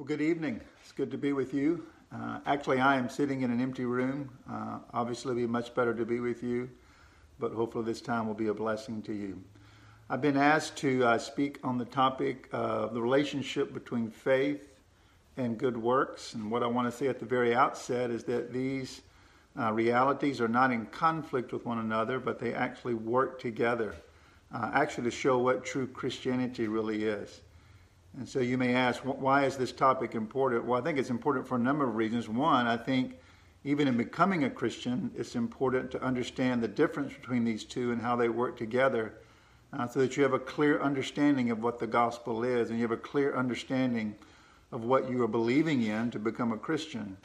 Well, good evening. It's good to be with you. Uh, actually, I am sitting in an empty room. Uh, obviously, it'd be much better to be with you, but hopefully, this time will be a blessing to you. I've been asked to uh, speak on the topic of the relationship between faith and good works. And what I want to say at the very outset is that these uh, realities are not in conflict with one another, but they actually work together, uh, actually, to show what true Christianity really is. And so you may ask, why is this topic important? Well, I think it's important for a number of reasons. One, I think even in becoming a Christian, it's important to understand the difference between these two and how they work together uh, so that you have a clear understanding of what the gospel is and you have a clear understanding of what you are believing in to become a Christian.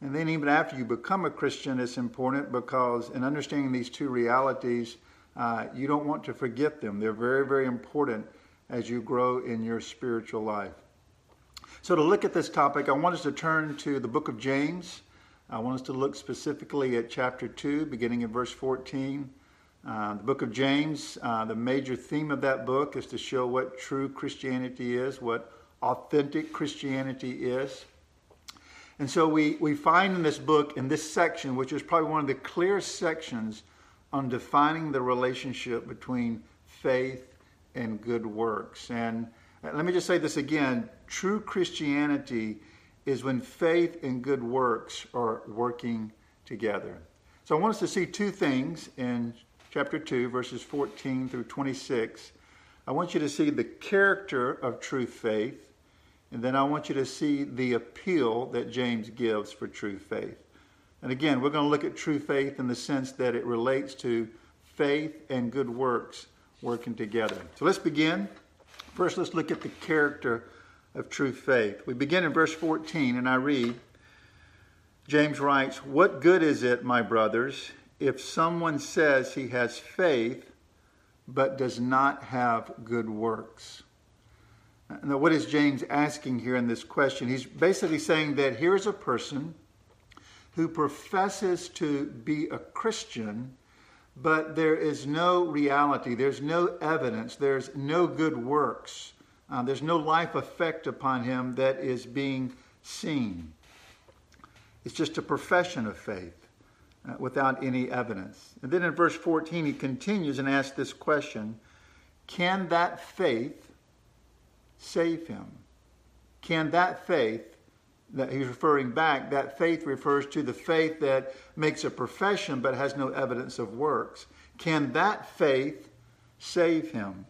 And then, even after you become a Christian, it's important because in understanding these two realities, uh, you don't want to forget them. They're very, very important as you grow in your spiritual life. So, to look at this topic, I want us to turn to the book of James. I want us to look specifically at chapter 2, beginning in verse 14. Uh, the book of James, uh, the major theme of that book is to show what true Christianity is, what authentic Christianity is. And so we, we find in this book, in this section, which is probably one of the clearest sections on defining the relationship between faith and good works. And uh, let me just say this again true Christianity is when faith and good works are working together. So I want us to see two things in chapter 2, verses 14 through 26. I want you to see the character of true faith, and then I want you to see the appeal that James gives for true faith. And again, we're going to look at true faith in the sense that it relates to faith and good works working together. So let's begin. First, let's look at the character of true faith. We begin in verse 14, and I read James writes, What good is it, my brothers, if someone says he has faith but does not have good works? Now, what is James asking here in this question? He's basically saying that here's a person who professes to be a Christian but there is no reality, there's no evidence, there's no good works, uh, there's no life effect upon him that is being seen. It's just a profession of faith uh, without any evidence. And then in verse 14, he continues and asks this question Can that faith save him? Can that faith that he's referring back, that faith refers to the faith that makes a profession but has no evidence of works. Can that faith save him?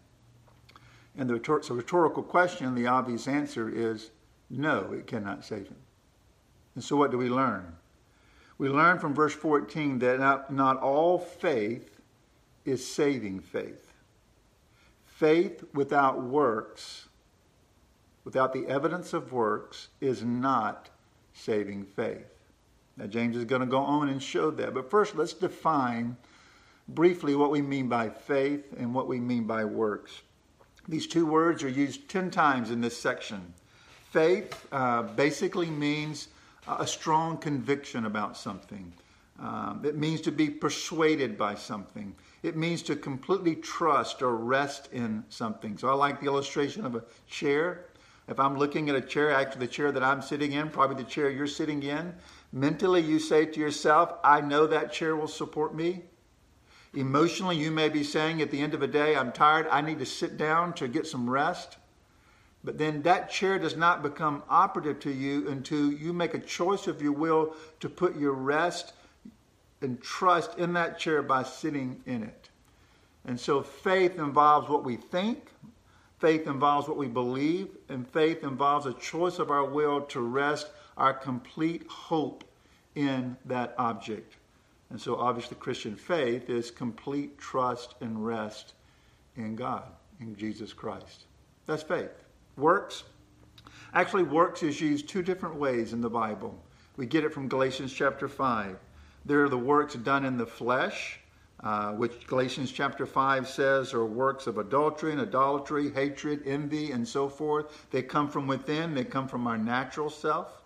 And the it's a rhetorical question. The obvious answer is no, it cannot save him. And so, what do we learn? We learn from verse 14 that not, not all faith is saving faith. Faith without works without the evidence of works is not saving faith. Now, James is going to go on and show that. But first, let's define briefly what we mean by faith and what we mean by works. These two words are used 10 times in this section. Faith uh, basically means a strong conviction about something. Um, it means to be persuaded by something. It means to completely trust or rest in something. So I like the illustration of a chair. If I'm looking at a chair, actually the chair that I'm sitting in, probably the chair you're sitting in, mentally you say to yourself, I know that chair will support me. Emotionally, you may be saying at the end of a day, I'm tired, I need to sit down to get some rest. But then that chair does not become operative to you until you make a choice of your will to put your rest and trust in that chair by sitting in it. And so faith involves what we think, Faith involves what we believe, and faith involves a choice of our will to rest our complete hope in that object. And so, obviously, Christian faith is complete trust and rest in God, in Jesus Christ. That's faith. Works. Actually, works is used two different ways in the Bible. We get it from Galatians chapter 5. There are the works done in the flesh, uh, which Galatians chapter 5 says are works of adultery and idolatry, hatred, envy, and so forth. They come from within, they come from our natural self.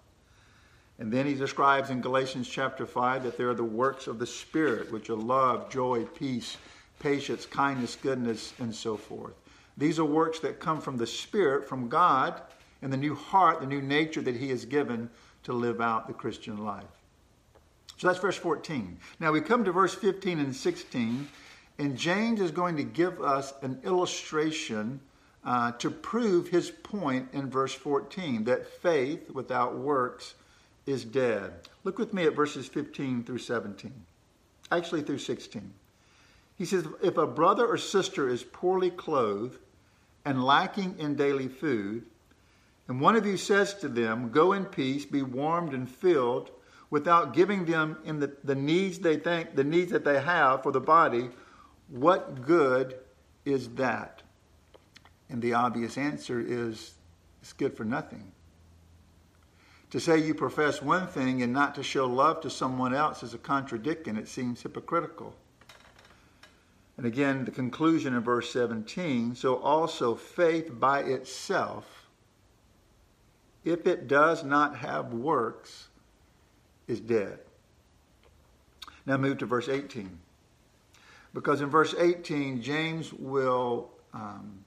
And then he describes in Galatians chapter 5 that there are the works of the Spirit, which are love, joy, peace, patience, kindness, goodness, and so forth. These are works that come from the Spirit, from God, and the new heart, the new nature that he has given to live out the Christian life. So that's verse 14. Now we come to verse 15 and 16, and James is going to give us an illustration uh, to prove his point in verse 14 that faith without works is dead. Look with me at verses 15 through 17, actually through 16. He says, If a brother or sister is poorly clothed and lacking in daily food, and one of you says to them, Go in peace, be warmed and filled, without giving them in the, the needs they think, the needs that they have for the body, what good is that? And the obvious answer is it's good for nothing. To say you profess one thing and not to show love to someone else is a contradiction. It seems hypocritical. And again, the conclusion in verse 17 so also faith by itself, if it does not have works, is dead. Now move to verse 18. Because in verse 18, James will um,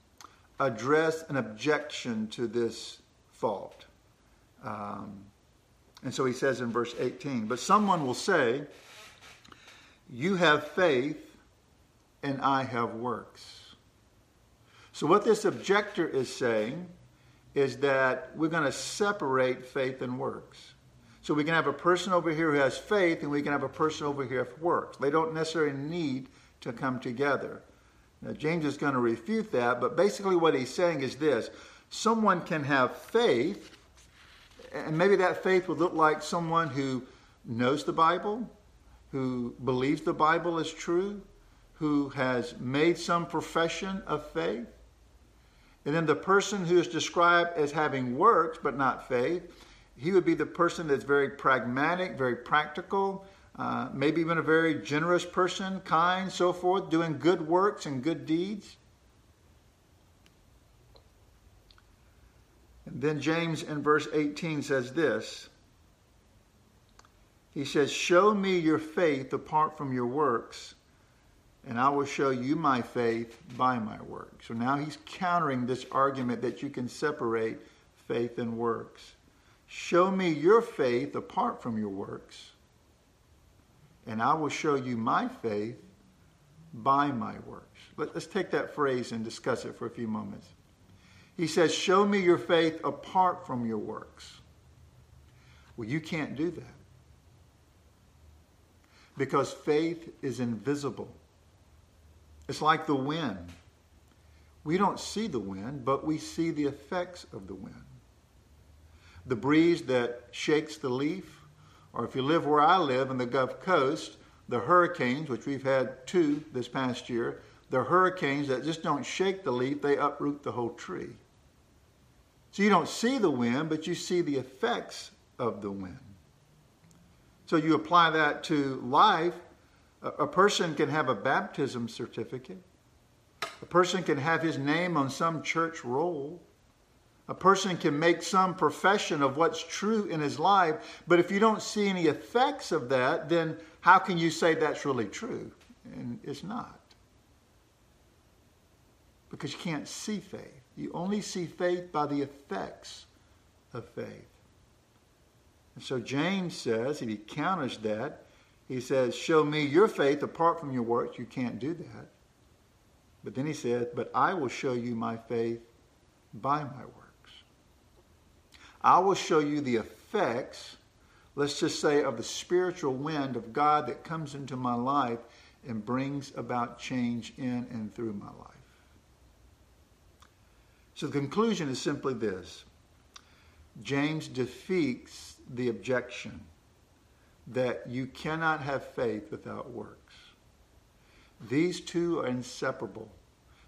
address an objection to this fault. Um, and so he says in verse 18, But someone will say, You have faith, and I have works. So, what this objector is saying is that we're going to separate faith and works. So, we can have a person over here who has faith, and we can have a person over here who works. They don't necessarily need to come together. Now, James is going to refute that, but basically what he's saying is this someone can have faith, and maybe that faith would look like someone who knows the Bible, who believes the Bible is true, who has made some profession of faith. And then the person who is described as having works but not faith, he would be the person that's very pragmatic, very practical, uh, maybe even a very generous person, kind, so forth, doing good works and good deeds. And then James in verse 18 says this He says, Show me your faith apart from your works, and I will show you my faith by my works. So now he's countering this argument that you can separate faith and works. Show me your faith apart from your works and I will show you my faith by my works. Let, us take that phrase and discuss it for a few moments. He says, Show me your faith apart from your works. Well, you can't do that because faith is invisible. It's like the wind. We don't see the wind, but we see the effects of the wind. The breeze that shakes the leaf or if you live where I live in the Gulf Coast, the hurricanes, which we've had two this past year, the hurricanes that just don't shake the leaf, they uproot the whole tree. So you don't see the wind, but you see the effects of the wind. So you apply that to life. A person can have a baptism certificate. A person can have his name on some church roll. A person can make some profession of what's true in his life, but if you don't see any effects of that, then how can you say that's really true? And it's not. Because you can't see faith. You only see faith by the effects of faith. And so James says, if he counters that, he says, Show me your faith apart from your works. You can't do that. But then he says, But I will show you my faith by my works. I will show you the effects, let's just say, of the spiritual wind of God that comes into my life and brings about change in and through my life. So the conclusion is simply this James defeats the objection that you cannot have faith without works. These two are inseparable.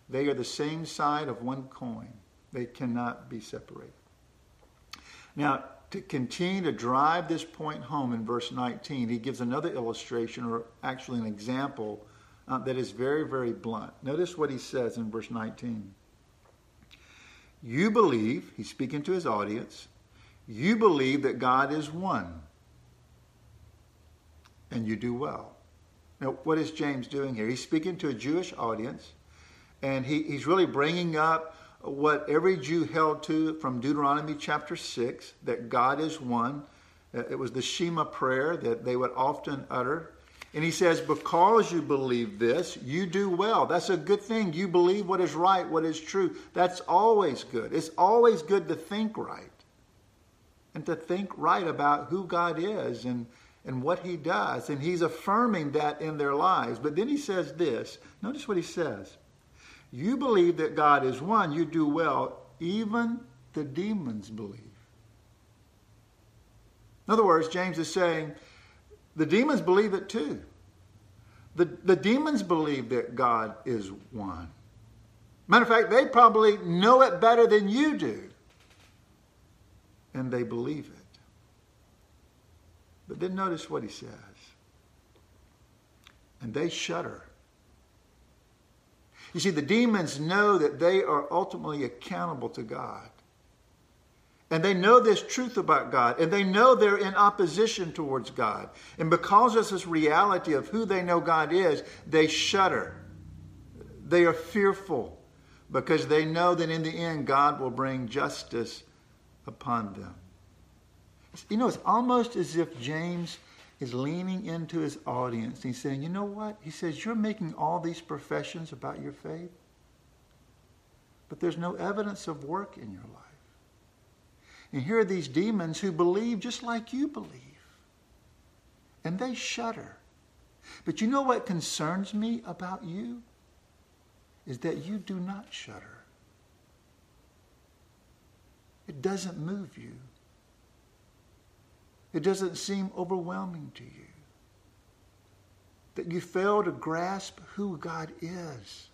They are the same side of one coin. They cannot be separated. Now, to continue to drive this point home in verse 19, he gives another illustration, or actually an example, uh, that is very, very blunt. Notice what he says in verse 19. You believe, he's speaking to his audience, you believe that God is one, and you do well. Now, what is James doing here? He's speaking to a Jewish audience, and he, he's really bringing up what every Jew held to from Deuteronomy chapter 6 that God is one. It was the Shema prayer that they would often utter. And he says, Because you believe this, you do well. That's a good thing. You believe what is right, what is true. That's always good. It's always good to think right and to think right about who God is and, and what he does. And he's affirming that in their lives. But then he says this notice what he says. You believe that God is one, you do well. Even the demons believe. In other words, James is saying, the demons believe it too. The, the demons believe that God is one. Matter of fact, they probably know it better than you do. And they believe it. But then notice what he says. And they shudder. You see, the demons know that they are ultimately accountable to God. And they know this truth about God, and they know they're in opposition towards God. And because of this reality of who they know God is, they shudder. They are fearful because they know that in the end, God will bring justice upon them. You know, it's almost as if James is leaning into his audience he's saying, You know what? He says, You're making all these professions about your faith, but there's no evidence of work in your life. And here are these demons who believe just like you believe. And they shudder. But you know what concerns me about you? Is that you do not shudder. It doesn't move you. It doesn't seem overwhelming to you. That you fail to grasp who God is.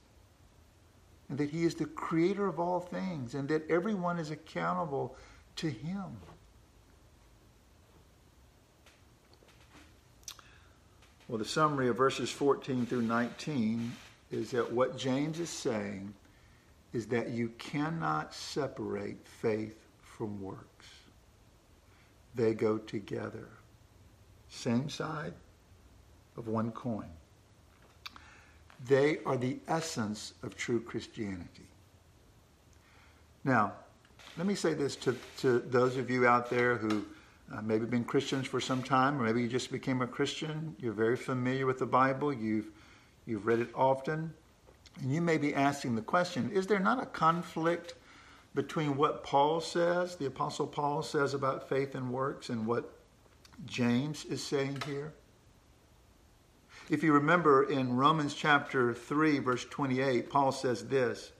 And that He is the creator of all things. And that everyone is accountable to Him. Well, the summary of verses 14 through 19 is that what James is saying is that you cannot separate faith from works. They go together. Same side of one coin. They are the essence of true Christianity. Now, let me say this to, to those of you out there who uh, maybe been Christians for some time, or maybe you just became a Christian. You're very familiar with the Bible. You've you've read it often, and you may be asking the question: Is there not a conflict between what Paul says, the Apostle Paul says about faith and works, and what James is saying here? If you remember in Romans chapter 3, verse 28, Paul says this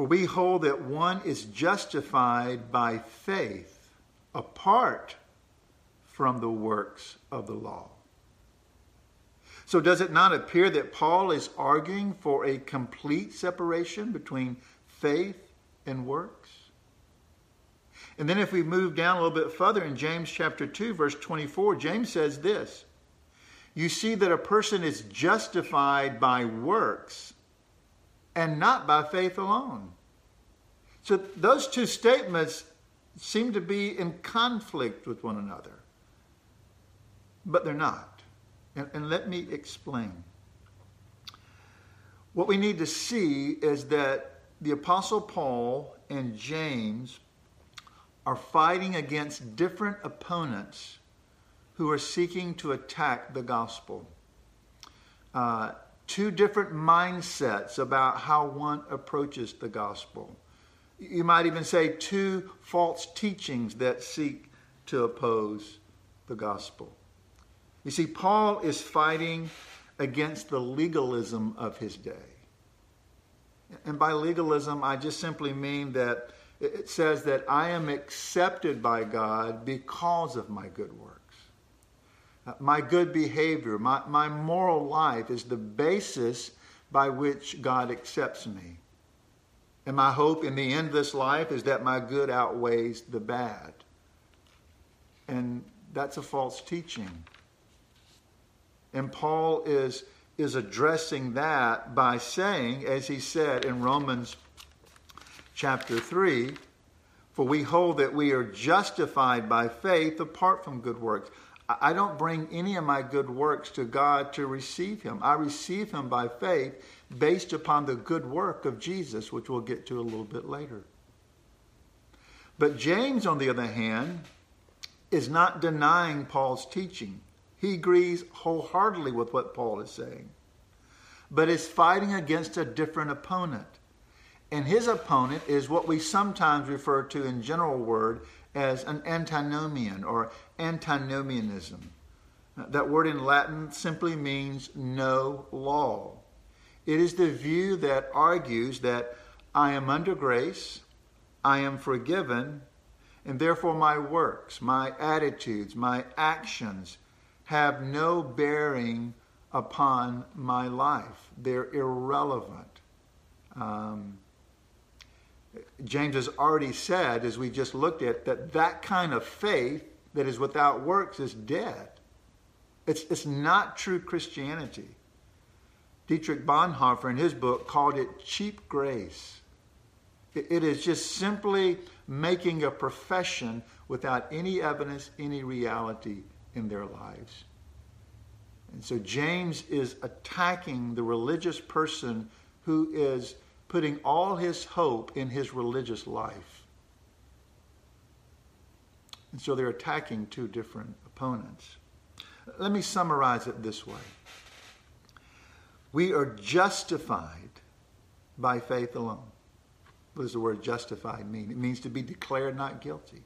for we hold that one is justified by faith apart from the works of the law. So, does it not appear that Paul is arguing for a complete separation between faith and works? And then, if we move down a little bit further in James chapter 2, verse 24, James says this You see that a person is justified by works and not by faith alone. So those two statements seem to be in conflict with one another, but they're not. And, and let me explain. What we need to see is that the Apostle Paul and James are fighting against different opponents who are seeking to attack the gospel. Uh, two different mindsets about how one approaches the gospel. You might even say two false teachings that seek to oppose the gospel. You see, Paul is fighting against the legalism of his day. And by legalism, I just simply mean that it says that I am accepted by God because of my good works. Uh, my good behavior, my, my moral life is the basis by which God accepts me. And my hope in the end of this life is that my good outweighs the bad. And that's a false teaching. And Paul is, is addressing that by saying, as he said in Romans chapter 3, for we hold that we are justified by faith apart from good works. I don't bring any of my good works to God to receive Him. I receive Him by faith based upon the good work of Jesus, which we'll get to a little bit later. But James, on the other hand, is not denying Paul's teaching. He agrees wholeheartedly with what Paul is saying, but is fighting against a different opponent. And his opponent is what we sometimes refer to in general word as an antinomian or antinomianism. That word in Latin simply means no law. It is the view that argues that I am under grace, I am forgiven, and therefore my works, my attitudes, my actions have no bearing upon my life. They're irrelevant. Um, James has already said, as we just looked at, that that kind of faith that is without works is dead. It's, it's not true Christianity. Dietrich Bonhoeffer, in his book, called it cheap grace. it, it is just simply making a profession without any evidence, any reality in their lives. And so James is attacking the religious person who is putting all his hope in his religious life. And so they're attacking two different opponents. Let me summarize it this way We are justified by faith alone. What does the word justified mean? It means to be declared not guilty.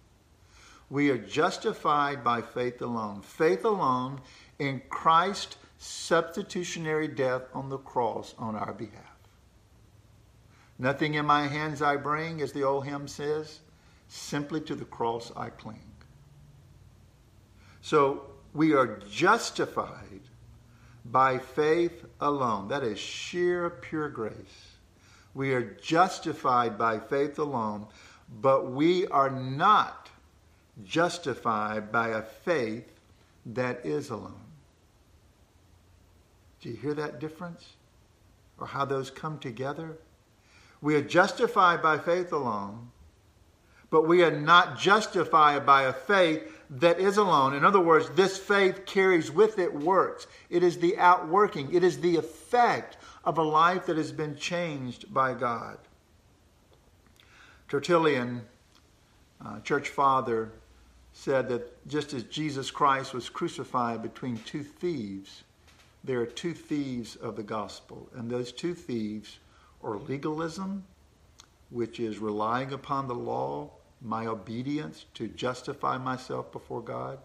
We are justified by faith alone. Faith alone in Christ's substitutionary death on the cross on our behalf. Nothing in my hands I bring, as the old hymn says, simply to the cross I cling. So we are justified by faith alone. That is sheer, pure grace. We are justified by faith alone, but we are not justified by a faith that is alone. Do you hear that difference? Or how those come together? We are justified by faith alone, but we are not justified by a faith that is alone. In other words, this faith carries with it works. It is the outworking, it is the effect of a life that has been changed by God. Tertullian, uh, church father, said that just as Jesus Christ was crucified between two thieves, there are two thieves of the gospel, and those two thieves are legalism, which is relying upon the law, my obedience to justify myself before God,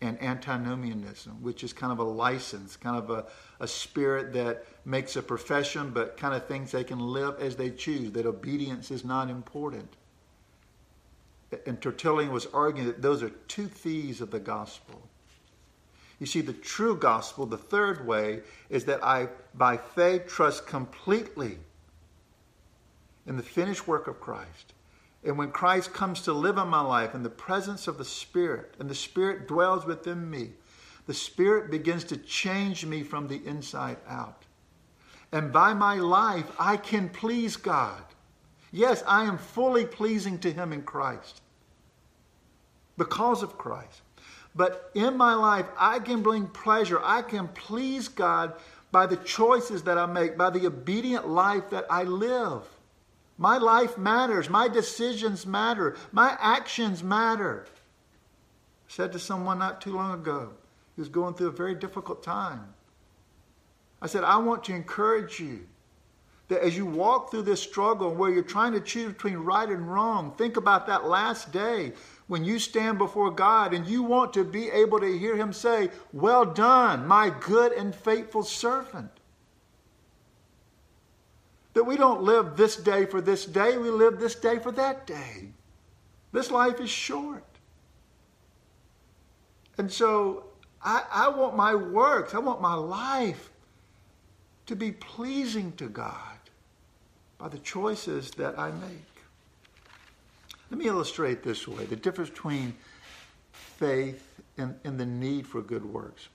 and antinomianism, which is kind of a license, kind of a, a spirit that makes a profession but kind of thinks they can live as they choose, that obedience is not important. And Tertullian was arguing that those are two thieves of the gospel. You see, the true gospel, the third way, is that I, by faith, trust completely in the finished work of Christ. And when Christ comes to live in my life in the presence of the Spirit, and the Spirit dwells within me, the Spirit begins to change me from the inside out. And by my life, I can please God. Yes, I am fully pleasing to Him in Christ because of Christ. But in my life, I can bring pleasure. I can please God by the choices that I make, by the obedient life that I live. My life matters. My decisions matter. My actions matter. I said to someone not too long ago who's going through a very difficult time. I said, I want to encourage you that as you walk through this struggle where you're trying to choose between right and wrong, think about that last day when you stand before God and you want to be able to hear Him say, Well done, my good and faithful servant. That we don't live this day for this day, we live this day for that day. This life is short. And so I, I want my works, I want my life to be pleasing to God by the choices that I make. Let me illustrate this way the difference between faith and, and the need for good works.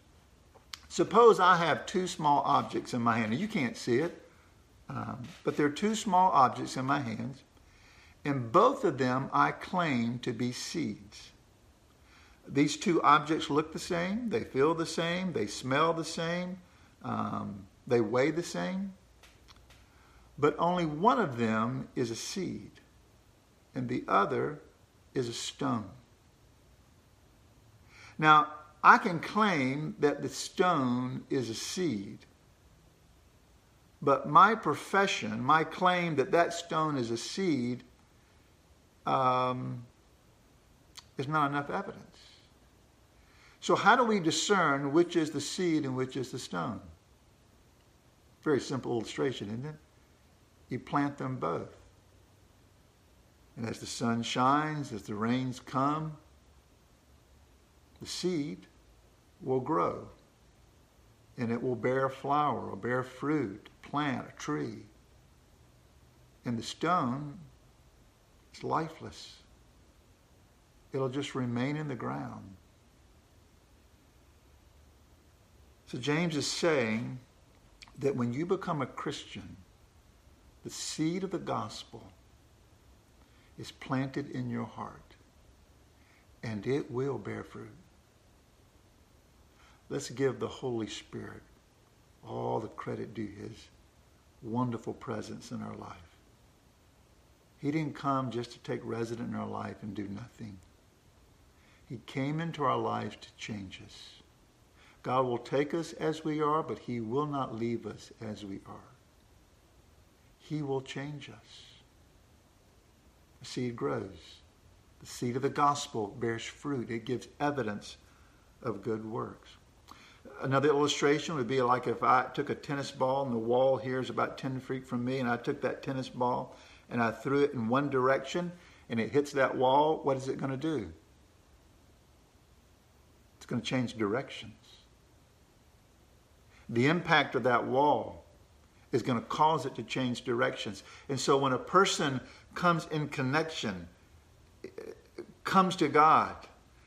Suppose I have two small objects in my hand, and you can't see it, um, but there are two small objects in my hands, and both of them I claim to be seeds. these two objects look the same, they feel the same, they smell the same, um, they weigh the same, but only one of them is a seed and the other is a stone. Now, I can claim that the stone is a seed, but my profession, my claim that that stone is a seed, um, is not enough evidence. So, how do we discern which is the seed and which is the stone? Very simple illustration, isn't it? You plant them both. And as the sun shines, as the rains come, the seed will grow and it will bear flower or bear fruit, plant, a tree. And the stone is lifeless. It'll just remain in the ground. So James is saying that when you become a Christian, the seed of the gospel is planted in your heart and it will bear fruit. Let's give the Holy Spirit all the credit due his wonderful presence in our life. He didn't come just to take resident in our life and do nothing. He came into our lives to change us. God will take us as we are, but he will not leave us as we are. He will change us. The seed grows. The seed of the gospel bears fruit. It gives evidence of good works. Another illustration would be like if I took a tennis ball and the wall here is about 10 feet from me, and I took that tennis ball and I threw it in one direction and it hits that wall, what is it going to do? It's going to change directions. The impact of that wall is going to cause it to change directions. And so when a person comes in connection, comes to God,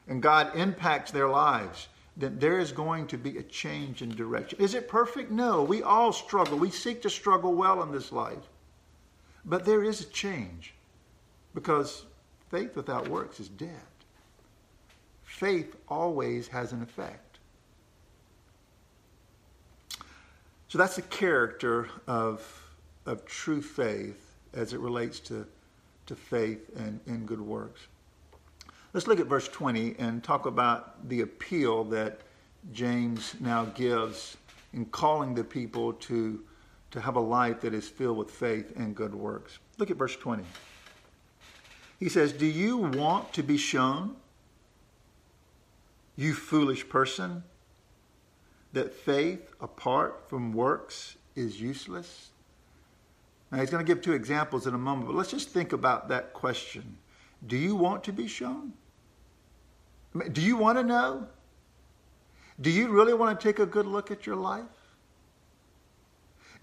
and God impacts their lives, then there is going to be a change in direction. Is it perfect? No. We all struggle. We seek to struggle well in this life. But there is a change because faith without works is dead. Faith always has an effect. So that's the character of, of true faith as it relates to, to faith and, and good works. Let's look at verse 20 and talk about the appeal that James now gives in calling the people to, to have a life that is filled with faith and good works. Look at verse 20. He says, Do you want to be shown, you foolish person? That faith apart from works is useless? Now, he's going to give two examples in a moment, but let's just think about that question. Do you want to be shown? Do you want to know? Do you really want to take a good look at your life?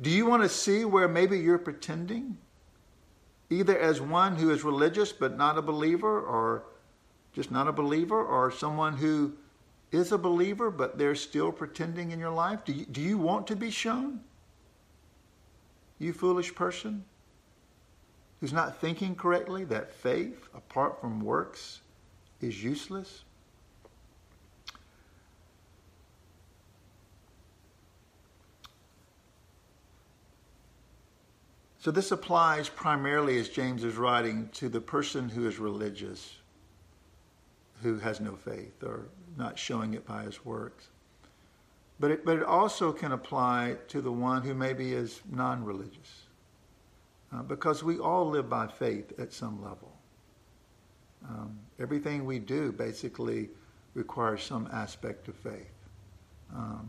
Do you want to see where maybe you're pretending, either as one who is religious but not a believer, or just not a believer, or someone who is a believer, but they're still pretending in your life? Do you, do you want to be shown? You foolish person who's not thinking correctly that faith apart from works is useless? So this applies primarily, as James is writing, to the person who is religious, who has no faith or not showing it by his works. But it, but it also can apply to the one who maybe is non religious. Uh, because we all live by faith at some level. Um, everything we do basically requires some aspect of faith. Um,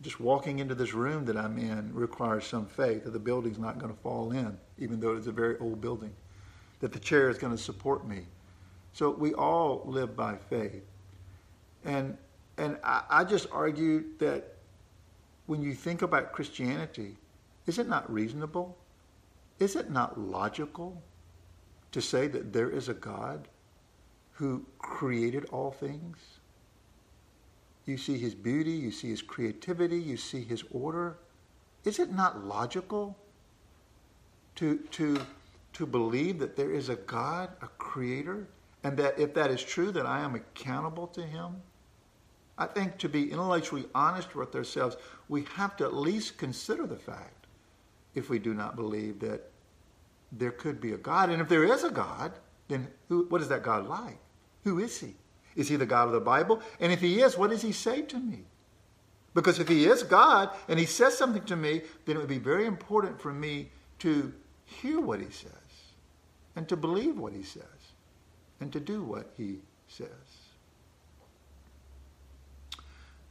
just walking into this room that I'm in requires some faith that the building's not going to fall in, even though it's a very old building, that the chair is going to support me. So we all live by faith. And, and I, I just argue that when you think about Christianity, is it not reasonable? Is it not logical to say that there is a God who created all things? You see his beauty, you see his creativity, you see his order. Is it not logical to, to, to believe that there is a God, a creator, and that if that is true, that I am accountable to Him. I think to be intellectually honest with ourselves, we have to at least consider the fact, if we do not believe that there could be a God. And if there is a God, then who, what is that God like? Who is He? Is He the God of the Bible? And if He is, what does He say to me? Because if He is God and He says something to me, then it would be very important for me to hear what He says and to believe what He says and to do what He says.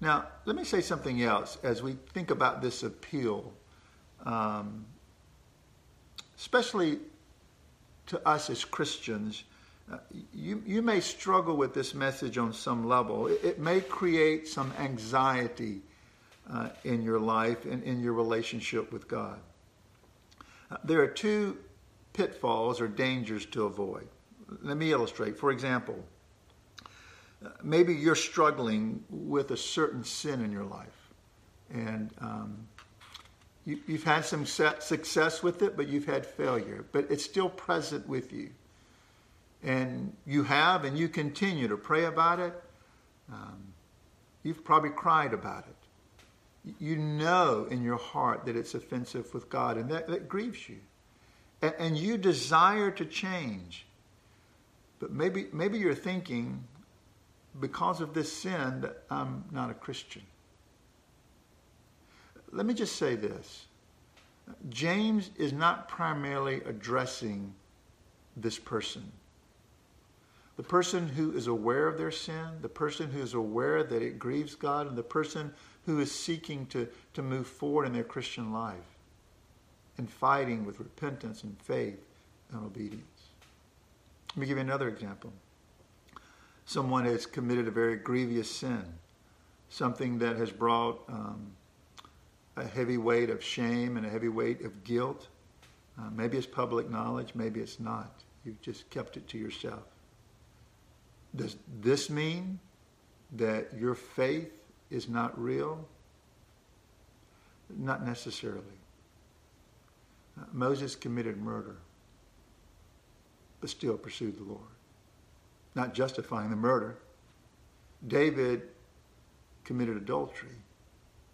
Now, let me say something else as we think about this appeal, um, especially to us as Christians. Uh, you, you may struggle with this message on some level. It, it may create some anxiety uh, in your life and in your relationship with God. Uh, there are two pitfalls or dangers to avoid. Let me illustrate. For example, maybe you're struggling with a certain sin in your life, and um, you, have had some success with it, but you've had failure, but it's still present with you. And you have, and you continue to pray about it. Um, you've probably cried about it. You know in your heart that it's offensive with God, and that, that grieves you. And, and you desire to change. But maybe, maybe you're thinking, because of this sin I'm not a Christian. Let me just say this James is not primarily addressing this person. The person who is aware of their sin, the person who is aware that it grieves God, and the person who is seeking to, to move forward in their Christian life and fighting with repentance and faith and obedience. Let me give you another example someone has committed a very grievous sin, something that has brought um, a heavy weight of shame and a heavy weight of guilt. Uh, maybe it's public knowledge, maybe it's not. You've just kept it to yourself. Does this mean that your faith is not real? Not necessarily. Uh, Moses committed murder, but still pursued the Lord not justifying the murder. David committed adultery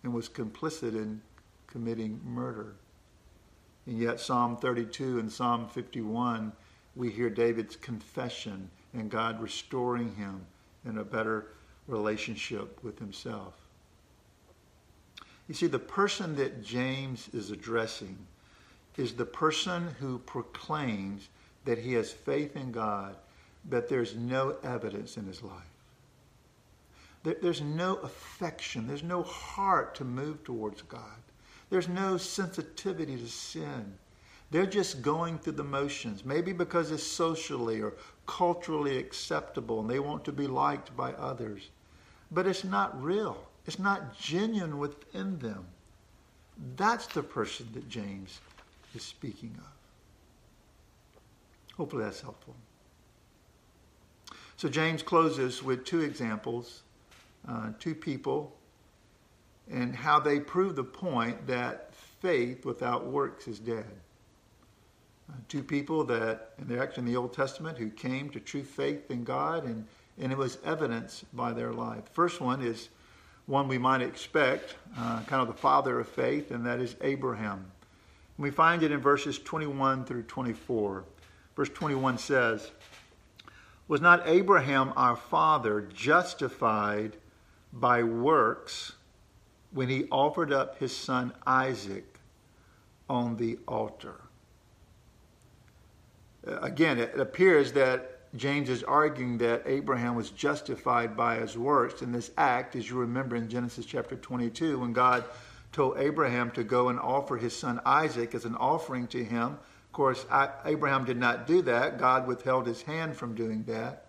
and was complicit in committing murder. And yet, Psalm 32 and Psalm 51, we hear David's confession and God restoring him in a better relationship with himself. You see, the person that James is addressing is the person who proclaims that he has faith in God but there's no evidence in his life. There's no affection. There's no heart to move towards God. There's no sensitivity to sin. They're just going through the motions, maybe because it's socially or culturally acceptable and they want to be liked by others. But it's not real, it's not genuine within them. That's the person that James is speaking of. Hopefully that's helpful. So James closes with two examples, uh, two people, and how they prove the point that faith without works is dead. Uh, two people that, and they're actually in the Old Testament, who came to true faith in God, and, and it was evidenced by their life. First one is one we might expect, uh, kind of the father of faith, and that is Abraham. And we find it in verses 21 through 24. Verse 21 says, was not Abraham our father justified by works when he offered up his son Isaac on the altar? Uh, again, it appears that James is arguing that Abraham was justified by his works in this act, as you remember in Genesis chapter 22, when God told Abraham to go and offer his son Isaac as an offering to him of course, Abraham did not do that. God withheld his hand from doing that.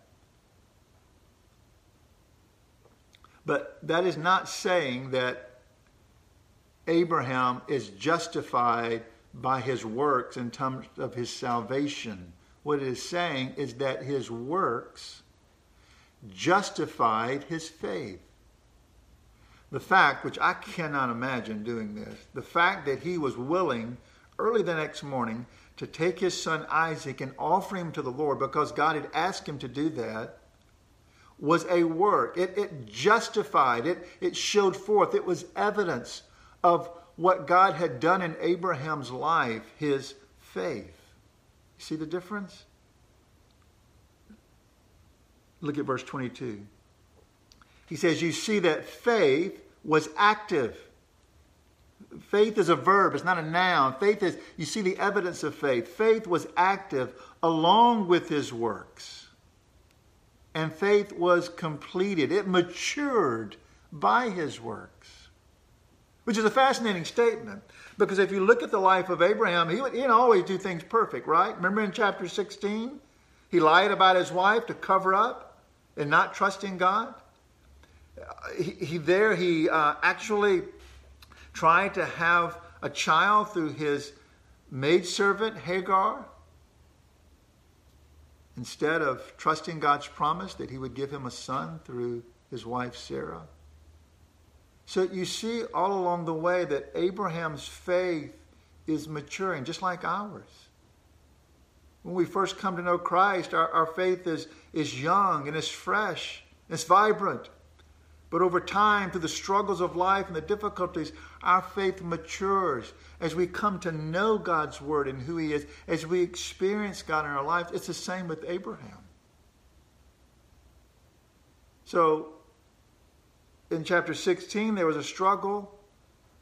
But that is not saying that Abraham is justified by his works in terms of his salvation. What it is saying is that his works justified his faith. The fact, which I cannot imagine doing this, the fact that he was willing early the next morning to take his son Isaac and offer him to the Lord because God had asked him to do that was a work. It, it justified, it, it showed forth, it was evidence of what God had done in Abraham's life, his faith. You see the difference? Look at verse 22. He says, You see that faith was active. Faith is a verb, it's not a noun. Faith is, you see the evidence of faith. Faith was active along with his works. And faith was completed, it matured by his works. Which is a fascinating statement because if you look at the life of Abraham, he, he didn't always do things perfect, right? Remember in chapter 16? He lied about his wife to cover up and not trusting God he, he there he uh, actually tried to have a child through his maidservant Hagar instead of trusting God's promise that he would give him a son through his wife Sarah. So you see all along the way that Abraham's faith is maturing, just like ours. When we first come to know Christ, our, our faith is, is young and is fresh, it's vibrant. But over time, through the struggles of life and the difficulties, our faith matures as we come to know God's word and who He is, as we experience God in our lives. It's the same with Abraham. So, in chapter 16, there was a struggle,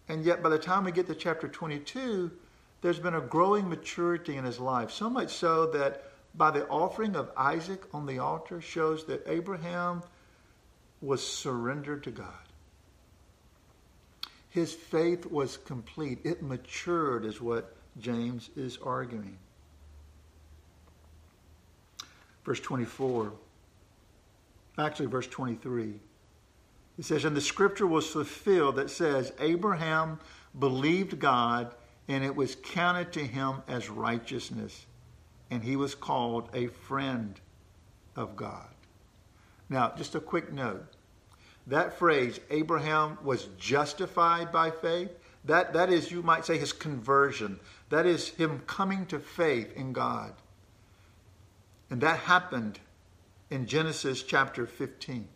and yet by the time we get to chapter 22, there's been a growing maturity in his life. So much so that by the offering of Isaac on the altar shows that Abraham was surrendered to God. His faith was complete. It matured, is what James is arguing. Verse 24, actually, verse 23. It says, And the scripture was fulfilled that says, Abraham believed God, and it was counted to him as righteousness, and he was called a friend of God. Now, just a quick note. That phrase, Abraham was justified by faith, that, that is, you might say, his conversion. That is him coming to faith in God. And that happened in Genesis chapter 15.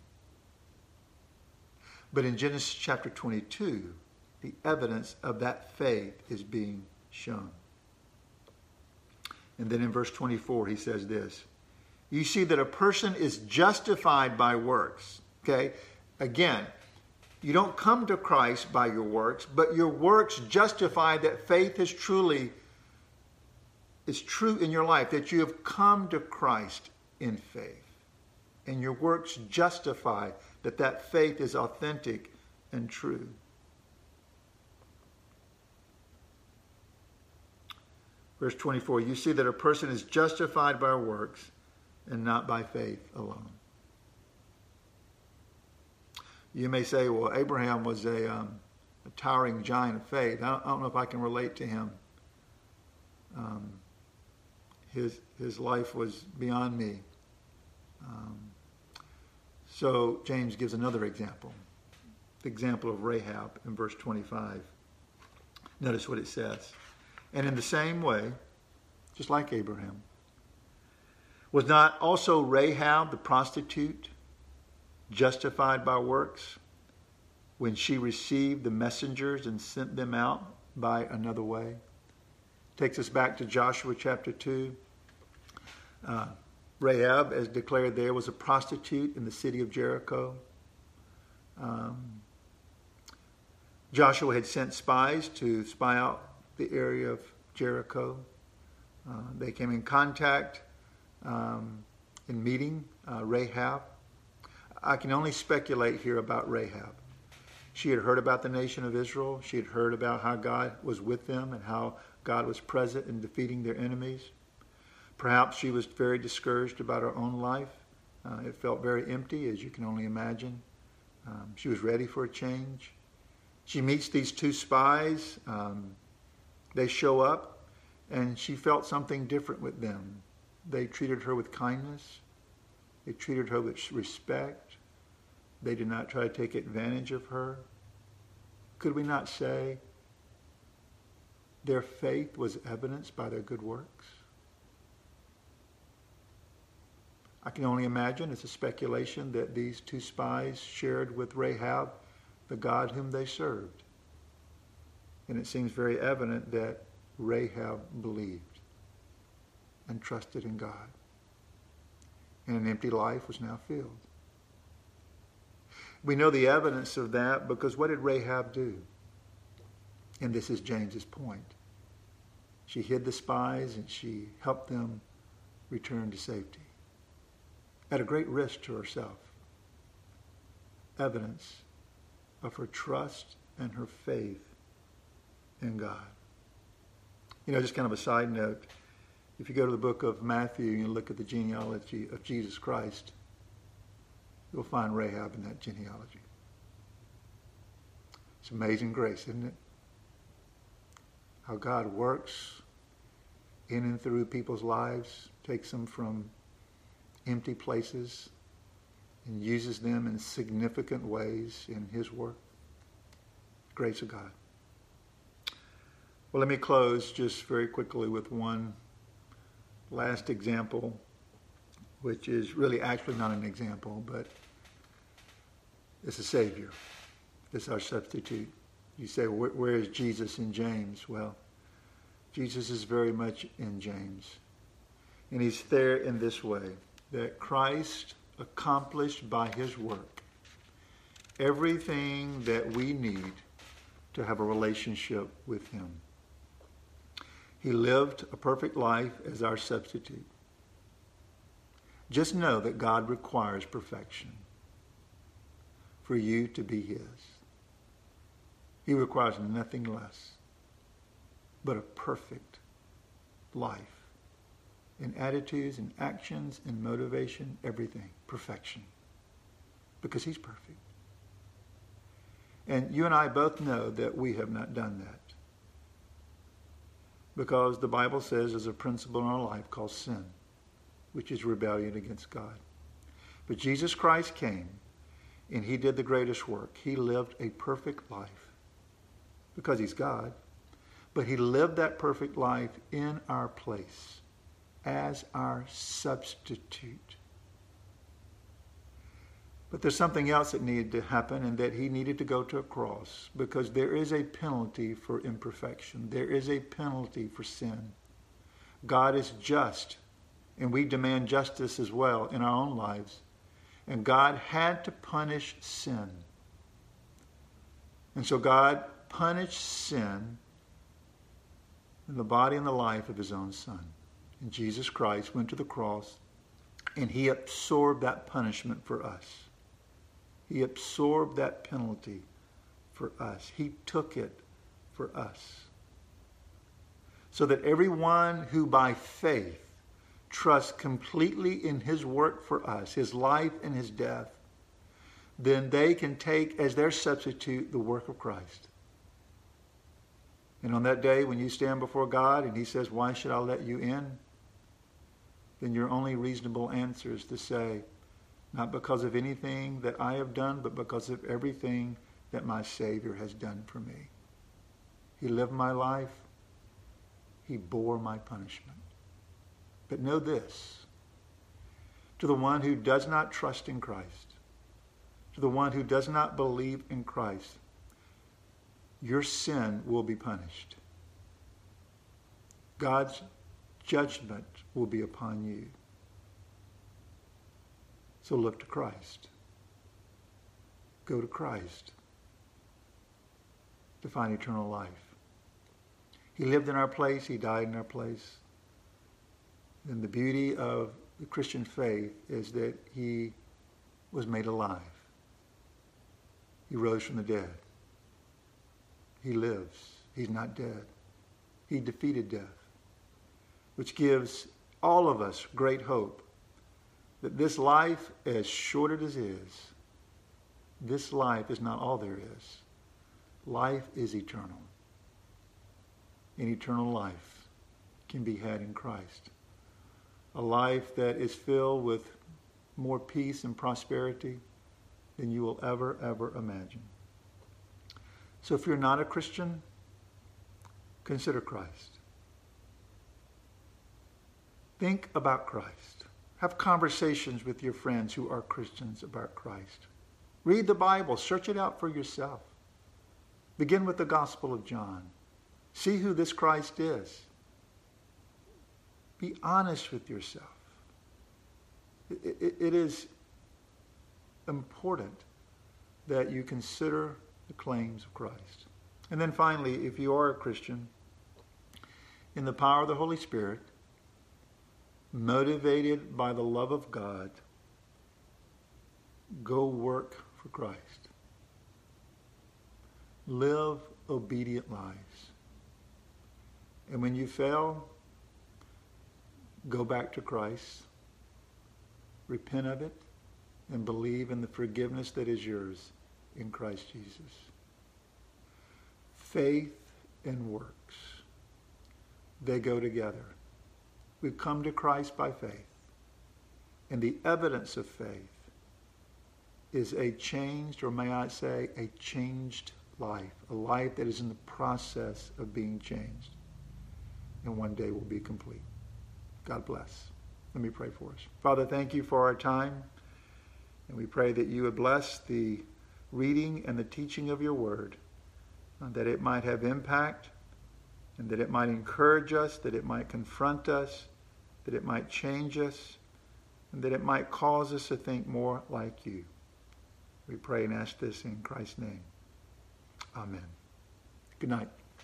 But in Genesis chapter 22, the evidence of that faith is being shown. And then in verse 24, he says this you see that a person is justified by works. Okay? Again, you don't come to Christ by your works, but your works justify that faith is truly is true in your life, that you have come to Christ in faith. And your works justify that that faith is authentic and true. Verse 24, you see that a person is justified by works and not by faith alone. You may say, well, Abraham was a, um, a towering giant of faith. I don't, I don't, know if I can relate to him. Um, his, his life was beyond me. Um, so James gives another example, the example of Rahab in verse 25. Notice what it says. And in the same way, just like Abraham, was not also Rahab the prostitute justified by works when she received the messengers and sent them out by another way? Takes us back to Joshua chapter 2. Uh, Rahab, as declared there, was a prostitute in the city of Jericho. Um, Joshua had sent spies to spy out the area of Jericho. Uh, they came in contact um, in meeting uh, Rahab. I can only speculate here about Rahab. She had heard about the nation of Israel. She had heard about how God was with them and how God was present in defeating their enemies. Perhaps she was very discouraged about her own life. Uh, it felt very empty, as you can only imagine. Um, she was ready for a change. She meets these two spies. Um, they show up, and she felt something different with them. They treated her with kindness. They treated her with respect. They did not try to take advantage of her. Could we not say their faith was evidenced by their good works? I can only imagine, it's a speculation, that these two spies shared with Rahab the God whom they served. And it seems very evident that Rahab believed and trusted in God. And an empty life was now filled. We know the evidence of that because what did Rahab do? And this is James's point. She hid the spies and she helped them return to safety at a great risk to herself. Evidence of her trust and her faith in God. You know, just kind of a side note, if you go to the book of Matthew and look at the genealogy of Jesus Christ, you'll find Rahab in that genealogy. It's amazing grace, isn't it? How God works in and through people's lives, takes them from empty places and uses them in significant ways in his work. Grace of God. Well, let me close just very quickly with one last example, which is really actually not an example, but it's a Savior. It's our substitute. You say, where is Jesus in James? Well, Jesus is very much in James. And he's there in this way that Christ accomplished by his work everything that we need to have a relationship with him. He lived a perfect life as our substitute. Just know that God requires perfection for you to be his. He requires nothing less but a perfect life in attitudes and actions and motivation, everything. Perfection. Because he's perfect. And you and I both know that we have not done that. Because the Bible says there's a principle in our life called sin, which is rebellion against God. But Jesus Christ came and he did the greatest work. He lived a perfect life because he's God. But he lived that perfect life in our place as our substitute. But there's something else that needed to happen, and that he needed to go to a cross because there is a penalty for imperfection. There is a penalty for sin. God is just, and we demand justice as well in our own lives. And God had to punish sin. And so God punished sin in the body and the life of his own son. And Jesus Christ went to the cross and he absorbed that punishment for us. He absorbed that penalty for us. He took it for us. So that everyone who by faith trusts completely in his work for us, his life and his death, then they can take as their substitute the work of Christ. And on that day, when you stand before God and he says, Why should I let you in? then your only reasonable answer is to say, not because of anything that I have done, but because of everything that my Savior has done for me. He lived my life. He bore my punishment. But know this, to the one who does not trust in Christ, to the one who does not believe in Christ, your sin will be punished. God's judgment will be upon you. So look to Christ. Go to Christ to find eternal life. He lived in our place. He died in our place. And the beauty of the Christian faith is that he was made alive. He rose from the dead. He lives. He's not dead. He defeated death which gives all of us great hope that this life, as short as it is, this life is not all there is. Life is eternal. And eternal life can be had in Christ. A life that is filled with more peace and prosperity than you will ever, ever imagine. So if you're not a Christian, consider Christ. Think about Christ. Have conversations with your friends who are Christians about Christ. Read the Bible. Search it out for yourself. Begin with the Gospel of John. See who this Christ is. Be honest with yourself. it, it, it is important that you consider the claims of Christ. And then finally, if you are a Christian, in the power of the Holy Spirit, motivated by the love of God, go work for Christ. Live obedient lives. And when you fail, go back to Christ, repent of it, and believe in the forgiveness that is yours in Christ Jesus. Faith and works, they go together. We've come to Christ by faith. And the evidence of faith is a changed, or may I say, a changed life, a life that is in the process of being changed and one day will be complete. God bless. Let me pray for us. Father, thank you for our time. And we pray that you would bless the reading and the teaching of your word, uh, that it might have impact, and that it might encourage us, that it might confront us, that it might change us, and that it might cause us to think more like you. We pray and ask this in Christ's name. Amen. Good night.